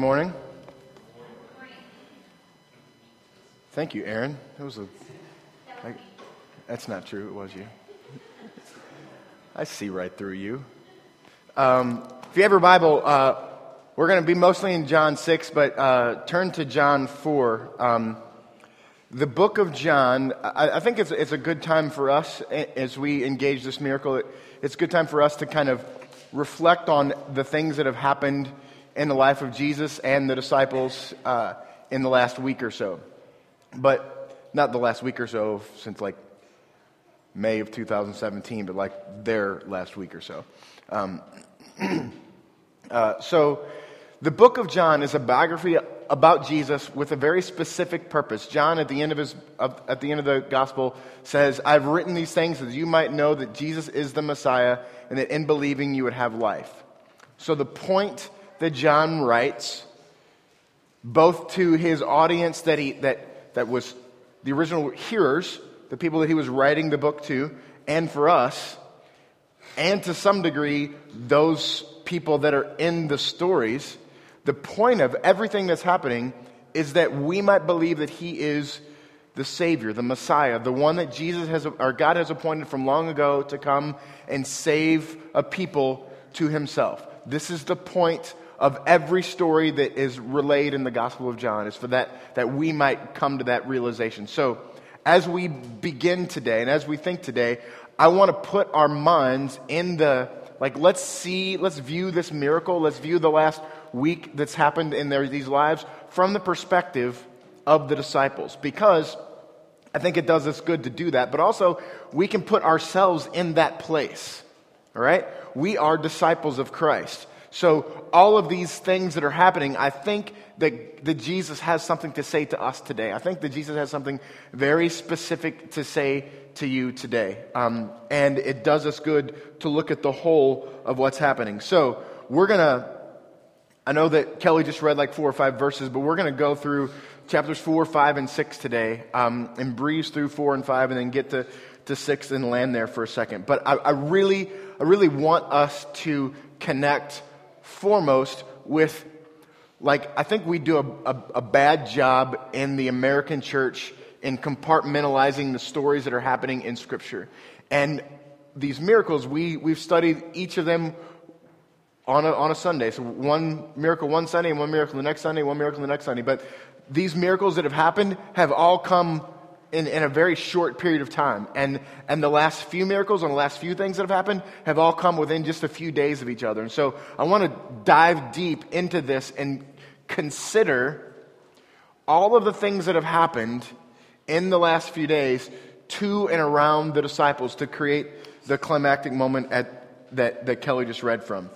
morning. Thank you, Aaron. That was a. I, that's not true. It was you. I see right through you. Um, if you have your Bible, uh, we're going to be mostly in John 6, but uh, turn to John 4. Um, the book of John, I, I think it's, it's, a good time for us as we engage this miracle. It, it's a good time for us to kind of reflect on the things that have happened in the life of Jesus and the disciples uh, in the last week or so. But not the last week or so, since like May of 2017, but like their last week or so. Um, uh, so the book of John is a biography about Jesus with a very specific purpose. John, at the end of his, at the end of the gospel, says, "I've written these things so that you might know that Jesus is the Messiah, and that in believing you would have life." So the point that John writes, both to his audience that, he, that, that was the original hearers, the people that he was writing the book to, and for us, and to some degree, those people that are in the stories, the point of everything that's happening is that we might believe that he is the Savior, the Messiah, the one that Jesus has, or God has appointed from long ago to come and save a people to himself. This is the point of every story that is relayed in the Gospel of John, is for that, that we might come to that realization. So, as we begin today and as we think today, I want to put our minds in the, like, let's see, let's view this miracle, let's view the last week that's happened in their, these lives from the perspective of the disciples. Because I think it does us good to do that, but also we can put ourselves in that place. All right? We are disciples of Christ. So, all of these things that are happening, I think that, that Jesus has something to say to us today. I think that Jesus has something very specific to say to you today. Um, and it does us good to look at the whole of what's happening. So, we're going to, I know that Kelly just read like four or five verses, but we're going to go through chapters four, five, and six today um, and breeze through four and five and then get to, to six and land there for a second. But I, I really, I really want us to connect foremost with, like, I think we do a, a, a bad job in the American church in compartmentalizing the stories that are happening in Scripture. And these miracles, we, we've studied each of them on a, on a Sunday. So one miracle one Sunday, and one miracle the next Sunday, one miracle the next Sunday. But these miracles that have happened have all come in, in a very short period of time. And, and the last few miracles and the last few things that have happened have all come within just a few days of each other. And so I want to dive deep into this and consider all of the things that have happened in the last few days to and around the disciples to create the climactic moment at, that, that Kelly just read from.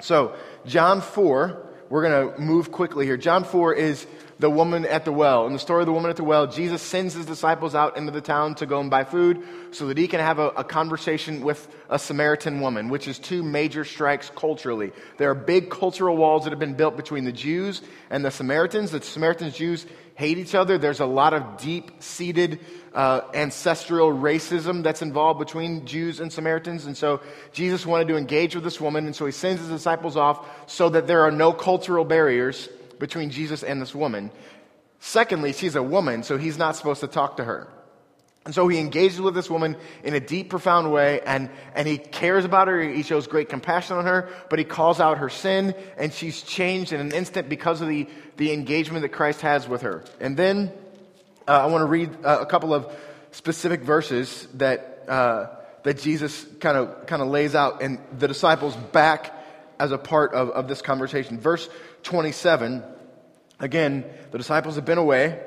So, John 4, we're going to move quickly here. John 4 is the woman at the well. In the story of the woman at the well, Jesus sends his disciples out into the town to go and buy food so that he can have a, a, conversation with a Samaritan woman, which is two major strikes culturally. There are big cultural walls that have been built between the Jews and the Samaritans. The Samaritans, Jews hate each other. There's a lot of deep seated uh, ancestral racism that's involved between Jews and Samaritans. And so Jesus wanted to engage with this woman, and so he sends his disciples off so that there are no cultural barriers between Jesus and this woman. Secondly, she's a woman, so he's not supposed to talk to her. And so he engages with this woman in a deep, profound way, and, and he cares about her. He shows great compassion on her, but he calls out her sin, and she's changed in an instant because of the, the engagement that Christ has with her. And then uh, I want to read uh, a couple of specific verses that, uh, that Jesus kind of kind of lays out, and the disciples back as a part of, of this conversation. Verse 27 Again, the disciples have been away,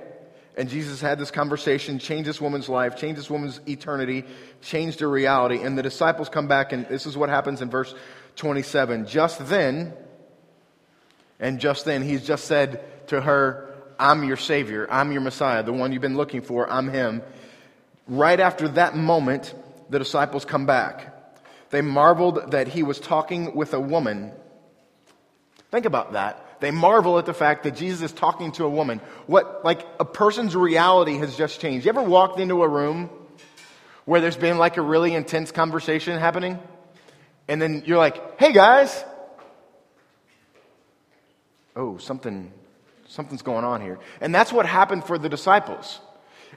and Jesus had this conversation, changed this woman's life, changed this woman's eternity, changed her reality. And the disciples come back, and this is what happens in verse 27. Just then, and just then, he's just said to her, I'm your Savior, I'm your Messiah, the one you've been looking for, I'm Him. Right after that moment, the disciples come back. They marveled that he was talking with a woman. Think about that they marvel at the fact that Jesus is talking to a woman. What, like, a person's reality has just changed. You ever walked into a room where there's been like a really intense conversation happening? And then you're like, hey guys. oh, something, something's going on here. And that's what happened for the disciples.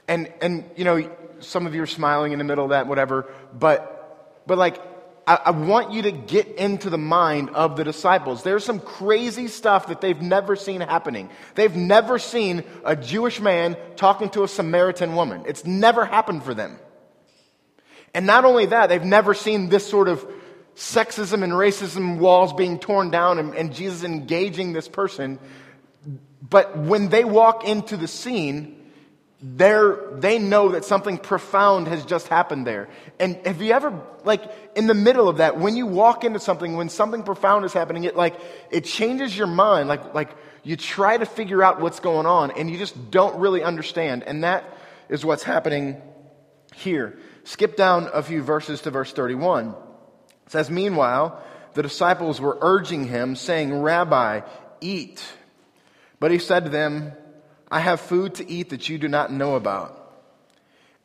And, and, you know, some of you are smiling in the middle of that, whatever, but, but like, I, I want you to get into the mind of the disciples. There's some crazy stuff that they've never seen happening. They've never seen a Jewish man talking to a Samaritan woman. It's never happened for them. And not only that, they've never seen this sort of sexism and racism walls being torn down and, and Jesus engaging this person. But when they walk into the scene, they're, they know that something profound has just happened there. And have you ever, like, in the middle of that, when you walk into something, when something profound is happening, it like, it changes your mind. Like, like, you try to figure out what's going on and you just don't really understand. And that is what's happening here. Skip down a few verses to verse 31. It says, Meanwhile, the disciples were urging him, saying, Rabbi, eat. But he said to them, I have food to eat that you do not know about.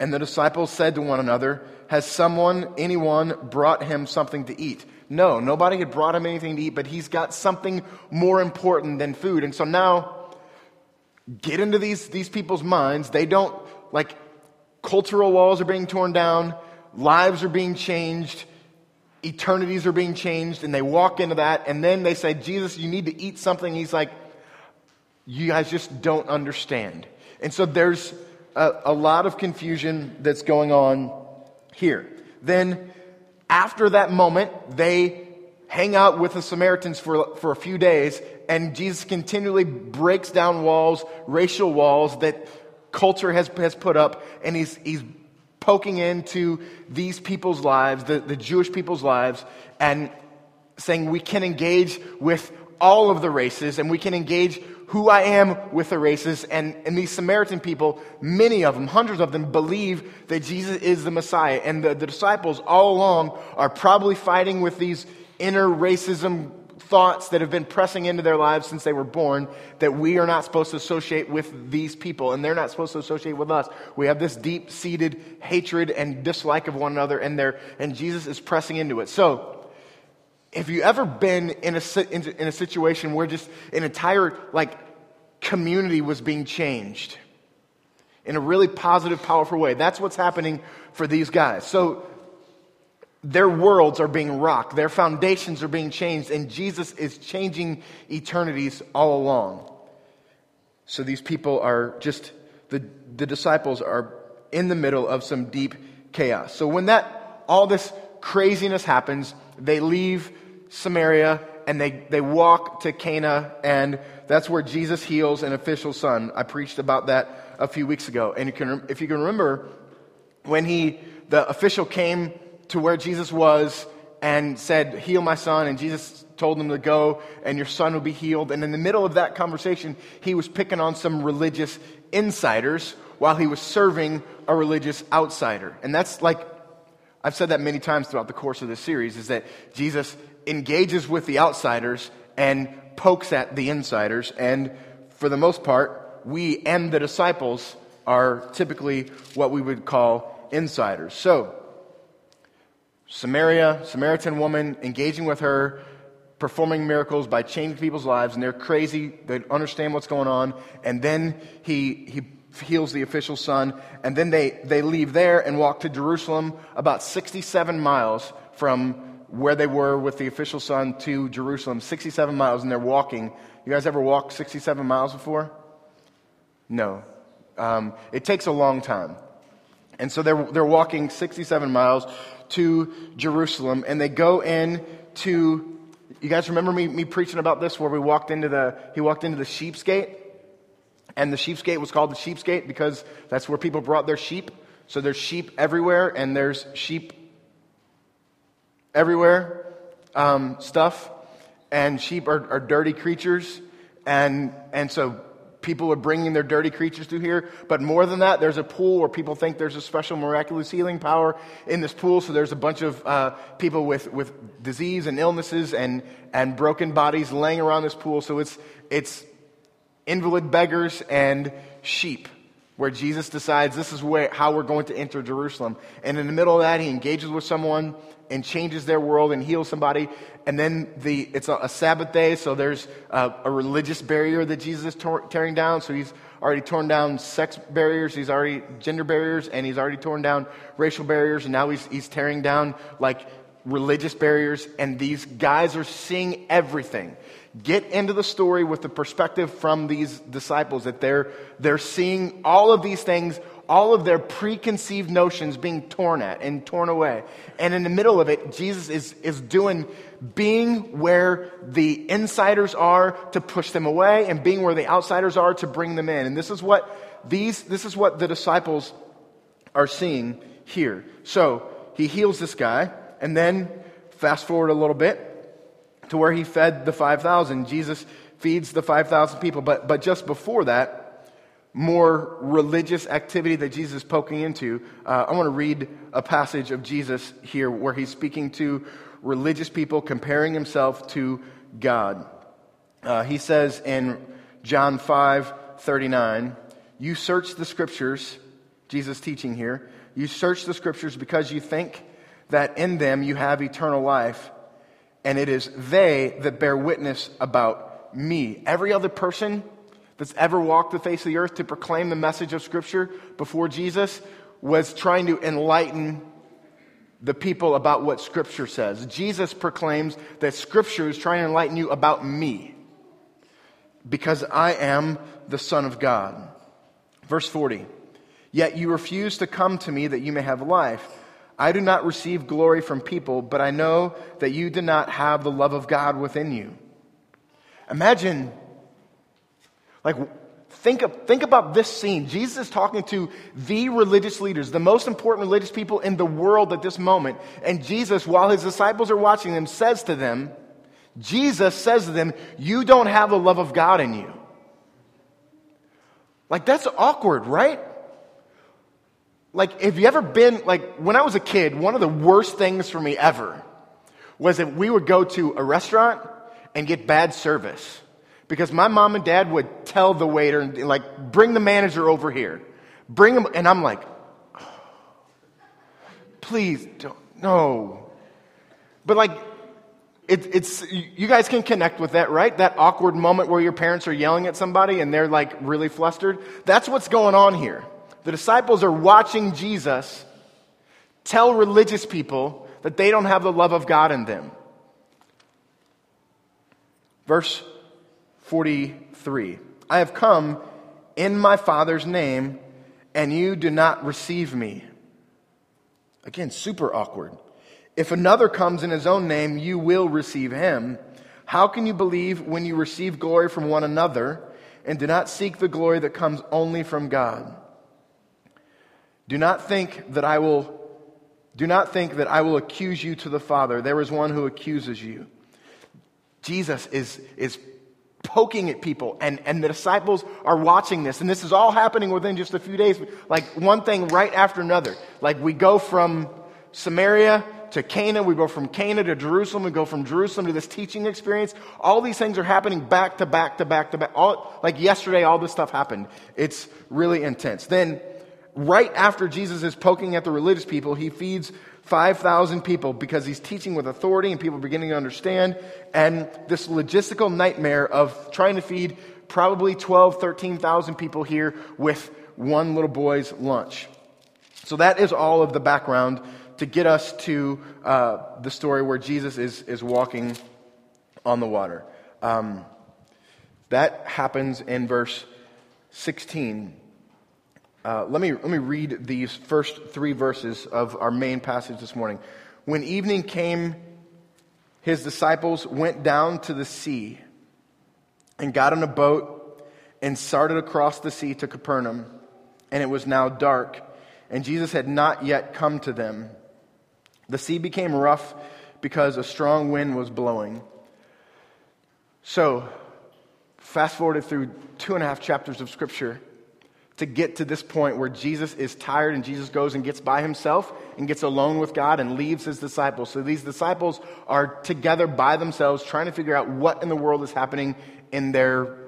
And the disciples said to one another, Has someone, anyone, brought him something to eat? No, nobody had brought him anything to eat, but he's got something more important than food. And so now, get into these, these people's minds. They don't, like, cultural walls are being torn down, lives are being changed, eternities are being changed, and they walk into that, and then they say, Jesus, you need to eat something. He's like, you guys just don't understand. And so there's a, a lot of confusion that's going on here. Then, after that moment, they hang out with the Samaritans for, for a few days, and Jesus continually breaks down walls, racial walls that culture has, has put up, and he's, he's poking into these people's lives, the, the Jewish people's lives, and saying we can engage with all of the races, and we can engage who I am with the races. And, and these Samaritan people, many of them, hundreds of them, believe that Jesus is the Messiah. And the, the disciples all along are probably fighting with these inner racism thoughts that have been pressing into their lives since they were born that we are not supposed to associate with these people and they're not supposed to associate with us. We have this deep seated hatred and dislike of one another and, and Jesus is pressing into it. So, have you ever been in a, in a situation where just an entire like community was being changed in a really positive, powerful way? That's what's happening for these guys. So their worlds are being rocked, their foundations are being changed, and Jesus is changing eternities all along. So these people are just, the, the disciples are in the middle of some deep chaos. So when that, all this craziness happens, they leave Samaria and they, they walk to Cana, and that's where Jesus heals an official son. I preached about that a few weeks ago. And you can, if you can remember, when he, the official came to where Jesus was and said, Heal my son, and Jesus told him to go, and your son will be healed. And in the middle of that conversation, he was picking on some religious insiders while he was serving a religious outsider. And that's like, I've said that many times throughout the course of this series, is that Jesus engages with the outsiders and pokes at the insiders. And for the most part, we and the disciples are typically what we would call insiders. So, Samaria, Samaritan woman, engaging with her, performing miracles by changing people's lives, and they're crazy. They understand what's going on. And then he, he heals the official son. And then they, they leave there and walk to Jerusalem, about 67 miles from where they were with the official son to Jerusalem, 67 miles, and they're walking. You guys ever walked 67 miles before? No. Um, it takes a long time. And so they're, they're walking 67 miles to Jerusalem, and they go in to, you guys remember me, me preaching about this where we walked into the, he walked into the sheep's gate? And the sheep's gate was called the sheep's gate because that's where people brought their sheep. So there's sheep everywhere, and there's sheep everywhere um, stuff, and sheep are, are dirty creatures, and, and so people are bringing their dirty creatures through here. But more than that, there's a pool where people think there's a special miraculous healing power in this pool. So there's a bunch of uh, people with, with disease and illnesses and, and broken bodies laying around this pool. So it's, it's invalid beggars and sheep. Where Jesus decides this is where, how we're going to enter Jerusalem. And in the middle of that, he engages with someone and changes their world and heals somebody. And then the, it's a, a Sabbath day, so there's a, a, religious barrier that Jesus is tor- tearing down. So he's already torn down sex barriers, he's already gender barriers, and he's already torn down racial barriers. And now he's, he's tearing down like religious barriers. And these guys are seeing everything get into the story with the perspective from these disciples that they're, they're seeing all of these things, all of their preconceived notions being torn at and torn away. And in the middle of it, Jesus is, is doing being where the insiders are to push them away and being where the outsiders are to bring them in. And this is what these, this is what the disciples are seeing here. So he heals this guy, and then fast forward a little bit to where he fed the 5,000. Jesus feeds the 5,000 people. But, but just before that, more religious activity that Jesus is poking into, uh, I want to read a passage of Jesus here where he's speaking to religious people, comparing himself to God. Uh, he says in John 5 39, You search the scriptures, Jesus teaching here, you search the scriptures because you think that in them you have eternal life and it is they that bear witness about me. Every other person that's ever walked the face of the earth to proclaim the message of Scripture before Jesus was trying to enlighten the people about what Scripture says. Jesus proclaims that Scripture is trying to enlighten you about me because I am the Son of God. Verse 40 Yet you refuse to come to me that you may have life. I do not receive glory from people, but I know that you do not have the love of God within you. Imagine, like, think, of, think about this scene. Jesus is talking to the religious leaders, the most important religious people in the world at this moment. And Jesus, while his disciples are watching them, says to them, Jesus says to them, You don't have the love of God in you. Like, that's awkward, right? Like, have you ever been, like, when I was a kid, one of the worst things for me ever was that we would go to a restaurant and get bad service. Because my mom and dad would tell the waiter, like, bring the manager over here. Bring him, and I'm like, please, don't, no. But, like, it, it's, you guys can connect with that, right? That awkward moment where your parents are yelling at somebody and they're, like, really flustered. That's what's going on here. The disciples are watching Jesus tell religious people that they don't have the love of God in them. Verse 43 I have come in my Father's name, and you do not receive me. Again, super awkward. If another comes in his own name, you will receive him. How can you believe when you receive glory from one another and do not seek the glory that comes only from God? Do not think that I will do not think that I will accuse you to the Father. There is one who accuses you. Jesus is, is poking at people, and, and the disciples are watching this. And this is all happening within just a few days, like one thing right after another. Like we go from Samaria to Cana, we go from Cana to Jerusalem, we go from Jerusalem to this teaching experience. All these things are happening back to back to back to back. All, like yesterday, all this stuff happened. It's really intense. Then right after Jesus is poking at the religious people, he feeds 5,000 people because he's teaching with authority and people are beginning to understand. And this logistical nightmare of trying to feed probably 12, 13,000 people here with one little boy's lunch. So that is all of the background to get us to uh, the story where Jesus is, is walking on the water. Um, that happens in verse 16. Uh, let, me, let me read these first three verses of our main passage this morning. When evening came, his disciples went down to the sea and got on a boat and started across the sea to Capernaum. And it was now dark, and Jesus had not yet come to them. The sea became rough because a strong wind was blowing. So, fast forwarded through two and a half chapters of Scripture to get to this point where Jesus is tired and Jesus goes and gets by himself and gets alone with God and leaves his disciples. So these disciples are together by themselves trying to figure out what in the world is happening in their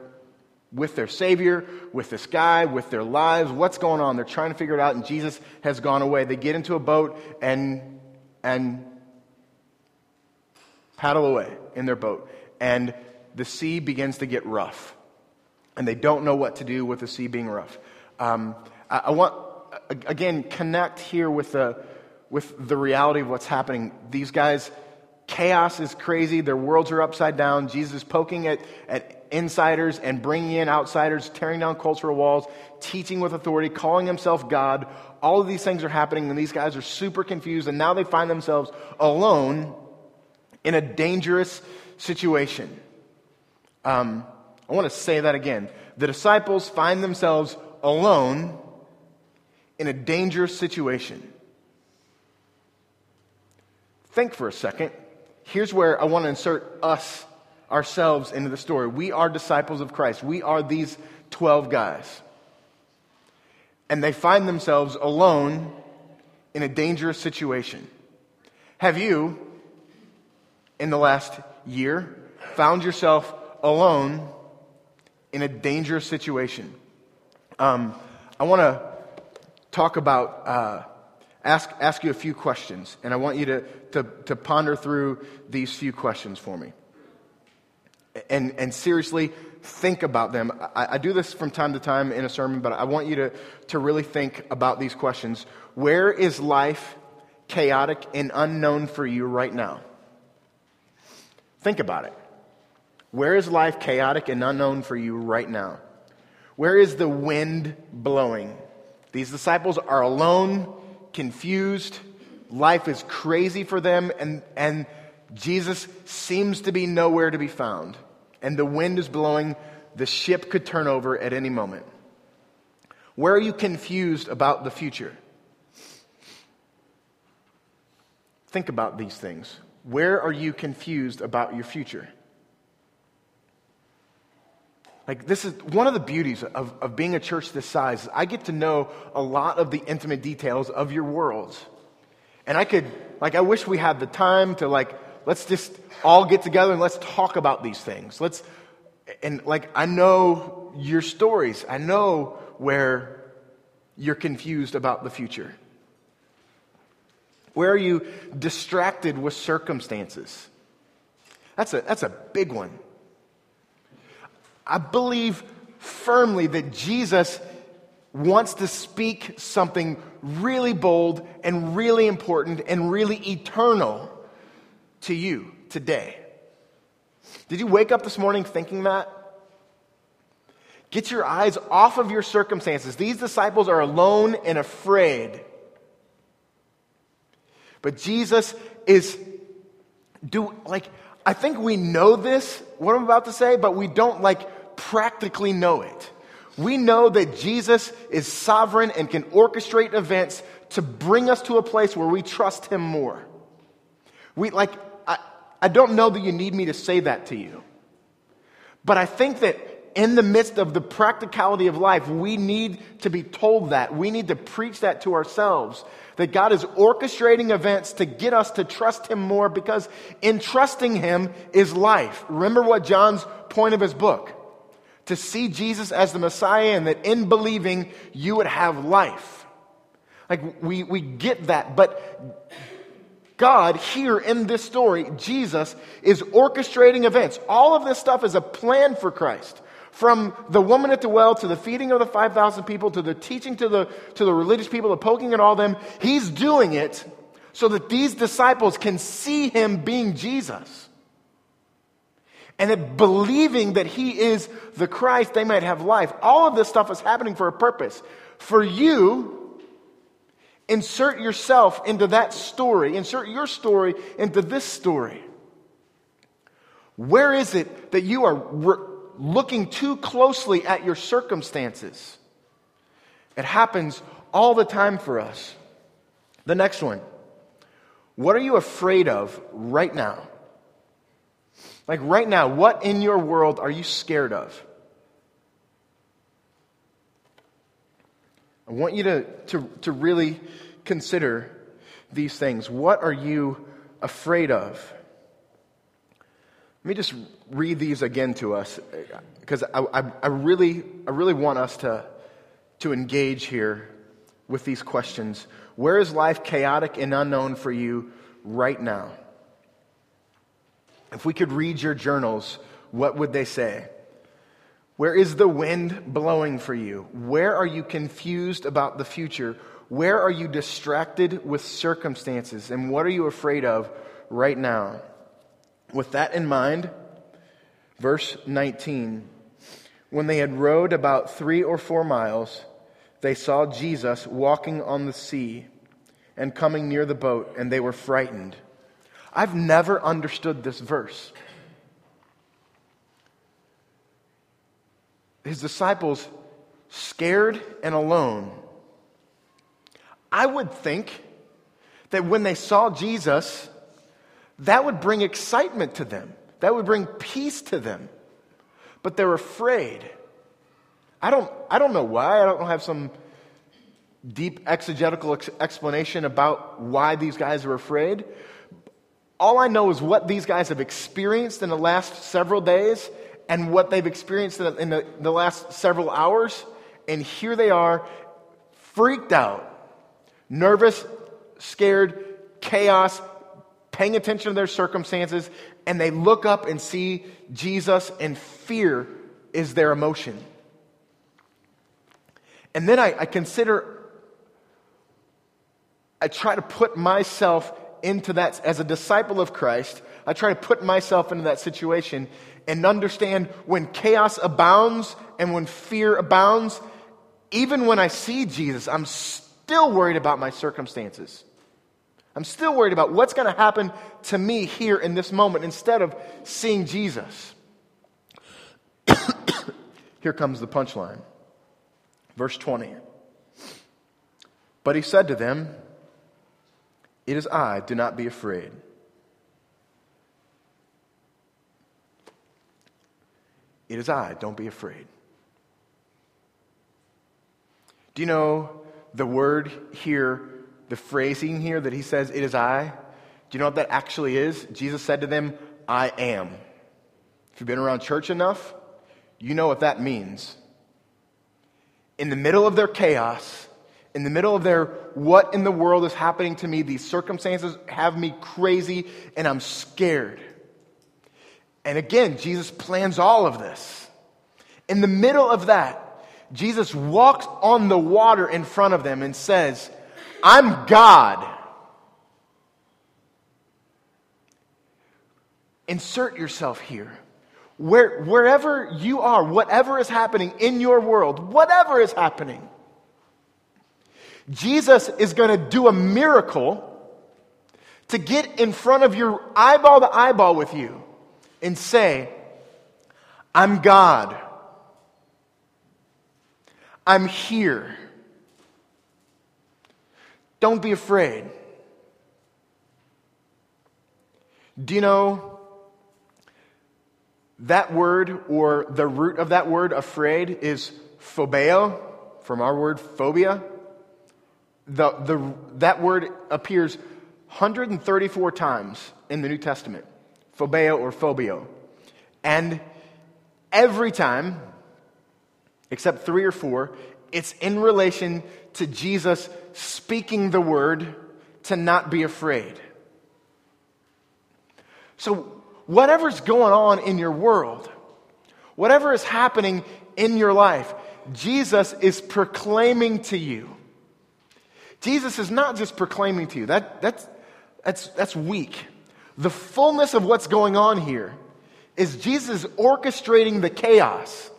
with their Savior, with this guy, with their lives. What's going on? They're trying to figure it out, and Jesus has gone away. They get into a boat and, and paddle away in their boat. And the sea begins to get rough. And they don't know what to do with the sea being rough. Um, I, I want, again, connect here with the, with the reality of what's happening. These guys, chaos is crazy. Their worlds are upside down. Jesus is poking at, at insiders and bringing in outsiders, tearing down cultural walls, teaching with authority, calling himself God. All of these things are happening, and these guys are super confused, and now they find themselves alone in a dangerous situation. Um, I want to say that again. The disciples find themselves alone in a dangerous situation. Think for a second. Here's where I want to insert us, ourselves, into the story. We are disciples of Christ. We are these 12 guys. And they find themselves alone in a dangerous situation. Have you, in the last year, found yourself alone in a dangerous situation? Um, I want to talk about, uh, ask, ask you a few questions, and I want you to, to, to ponder through these few questions for me. And, and seriously, think about them. I, I do this from time to time in a sermon, but I want you to, to really think about these questions. Where is life chaotic and unknown for you right now? Think about it. Where is life chaotic and unknown for you right now? Where is the wind blowing? These disciples are alone, confused. Life is crazy for them, and, and Jesus seems to be nowhere to be found. And the wind is blowing. The ship could turn over at any moment. Where are you confused about the future? Think about these things. Where are you confused about your future? Like, this is one of the beauties of, of being a church this size. I get to know a lot of the intimate details of your worlds. And I could, like, I wish we had the time to, like, let's just all get together and let's talk about these things. Let's, and, like, I know your stories. I know where you're confused about the future. Where are you distracted with circumstances? That's a, that's a big one. I believe firmly that Jesus wants to speak something really bold and really important and really eternal to you today. Did you wake up this morning thinking that? Get your eyes off of your circumstances. These disciples are alone and afraid. But Jesus is do like I think we know this, what I'm about to say, but we don't like practically know it. We know that Jesus is sovereign and can orchestrate events to bring us to a place where we trust him more. We like I, I don't know that you need me to say that to you. But I think that in the midst of the practicality of life, we need to be told that. We need to preach that to ourselves. That God is orchestrating events to get us to trust Him more because in trusting Him is life. Remember what John's point of his book to see Jesus as the Messiah and that in believing you would have life. Like we, we get that, but God here in this story, Jesus, is orchestrating events. All of this stuff is a plan for Christ. From the woman at the well to the feeding of the 5,000 people to the teaching to the, to the religious people, the poking at all them, he's doing it so that these disciples can see him being Jesus. And that believing that he is the Christ, they might have life. All of this stuff is happening for a purpose. For you, insert yourself into that story, insert your story into this story. Where is it that you are re- looking too closely at your circumstances? It happens all the time for us. The next one. What are you afraid of right now? Like right now, what in your world are you scared of? I want you to, to, to really consider these things. What are you afraid of? Let me just read these again to us because I, I, I, really, I really want us to, to engage here with these questions. Where is life chaotic and unknown for you right now? If we could read your journals, what would they say? Where is the wind blowing for you? Where are you confused about the future? Where are you distracted with circumstances? And what are you afraid of right now? With that in mind, verse 19 when they had rowed about three or four miles, they saw Jesus walking on the sea and coming near the boat, and they were frightened. I've never understood this verse. His disciples scared and alone. I would think that when they saw Jesus, that would bring excitement to them, that would bring peace to them. But they're afraid. I don't, I don't know why. I don't have some deep exegetical ex- explanation about why these guys are afraid. All I know is what these guys have experienced in the last several days and what they've experienced in the, the last several hours. And here they are, freaked out, nervous, scared, chaos, paying attention to their circumstances, and they look up and see Jesus, and fear is their emotion. And then I, I consider, I try to put myself into that as a disciple of Christ. I try to put myself into that situation and understand when chaos abounds and when fear abounds, even when I see Jesus, I'm still worried about my circumstances. I'm still worried about what's going to happen to me here in this moment instead of seeing Jesus. here comes the punchline. Verse 20. But he said to them, It is I, do not be afraid. It is I, don't be afraid. Do you know the word here the phrasing here that he says, It is I, do you know what that actually is? Jesus said to them, I am. If you've been around church enough, you know what that means. In the middle of their chaos, in the middle of their what in the world is happening to me, these circumstances have me crazy and I'm scared. And again, Jesus plans all of this. In the middle of that, Jesus walks on the water in front of them and says, I'm God. Insert yourself here. Where, wherever you are, whatever is happening in your world, whatever is happening, Jesus is going to do a miracle to get in front of your eyeball to eyeball with you and say, I'm God. I'm here. Don't be afraid. Do you know that word or the root of that word, afraid, is phobeo, from our word phobia? The, the, that word appears 134 times in the New Testament phobeo or phobio. And every time, except three or four, it's in relation to Jesus speaking the word to not be afraid. So, whatever's going on in your world, whatever is happening in your life, Jesus is proclaiming to you. Jesus is not just proclaiming to you, that, that's, that's, that's weak. The fullness of what's going on here is Jesus orchestrating the chaos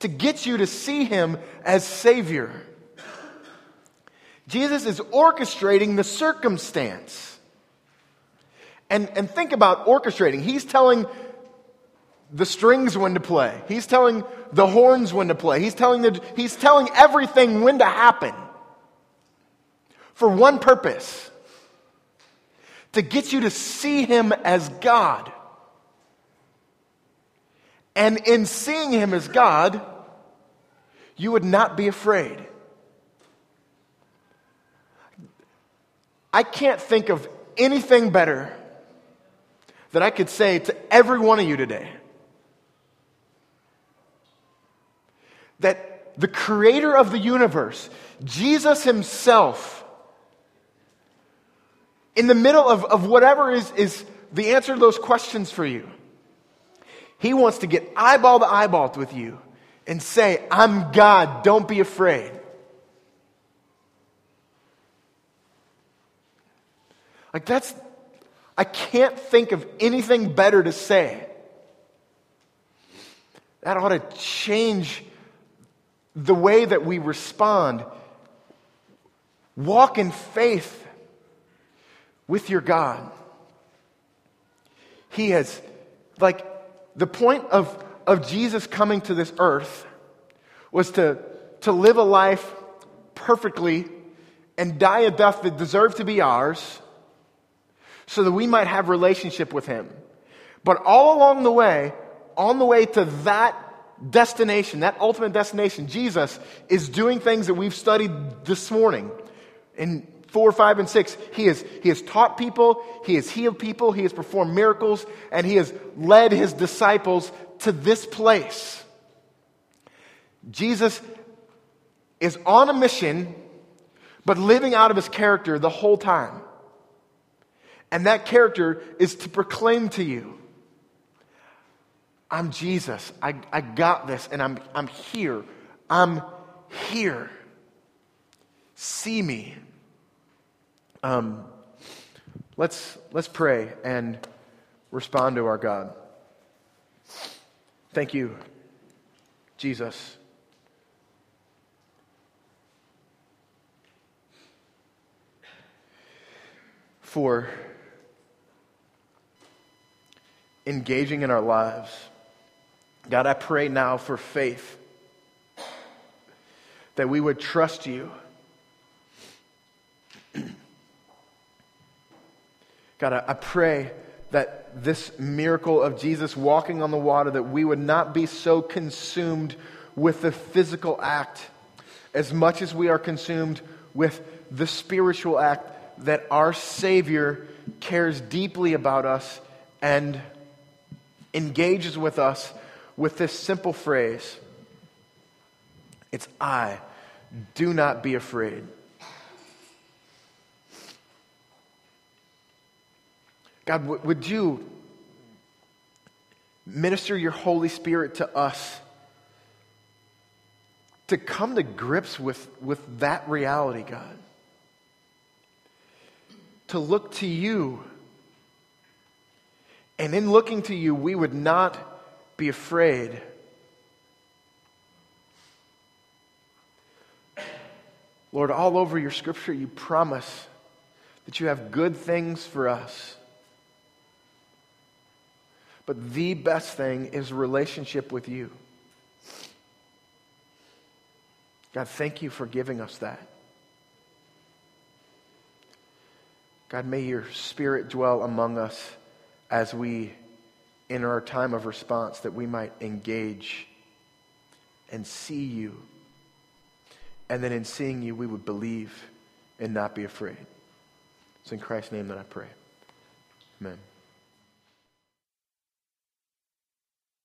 to get you to see him as Savior. Jesus is orchestrating the circumstance. And, and think about orchestrating. He's telling the strings when to play. He's telling the horns when to play. He's telling, the, he's telling everything when to happen. For one purpose to get you to see him as God. And in seeing him as God, you would not be afraid. I can't think of anything better that I could say to every one of you today that the creator of the universe, Jesus himself, in the middle of, of whatever is, is the answer to those questions for you, he wants to get eyeball to eyeball with you and say, I'm God, don't be afraid. Like, that's, I can't think of anything better to say. That ought to change the way that we respond. Walk in faith with your God. He has, like, the point of, of Jesus coming to this earth was to, to live a life perfectly and die a death that deserved to be ours so that we might have relationship with him. But all along the way, on the way to that destination, that ultimate destination, Jesus is doing things that we've studied this morning. In 4, 5, and 6, he has, he has taught people, he has healed people, he has performed miracles, and he has led his disciples to this place. Jesus is on a mission, but living out of his character the whole time. And that character is to proclaim to you I'm Jesus. I, I got this, and I'm, I'm here. I'm here. See me. Um, let's, let's pray and respond to our God. Thank you, Jesus. For engaging in our lives. God, I pray now for faith that we would trust you. God, I pray that this miracle of Jesus walking on the water, that we would not be so consumed with the physical act as much as we are consumed with the spiritual act, that our Savior cares deeply about us and engages with us with this simple phrase It's I. Do not be afraid. God, would you minister your Holy Spirit to us to come to grips with, with that reality, God? To look to you and in looking to you, we would not be afraid. Lord, all over your scripture, you promise that you have good things for us. But the best thing is relationship with you. God, thank you for giving us that. God, may your spirit dwell among us as we enter our time of response, that we might engage and see you. And then in seeing you, we would believe and not be afraid. It's in Christ's name that I pray. Amen.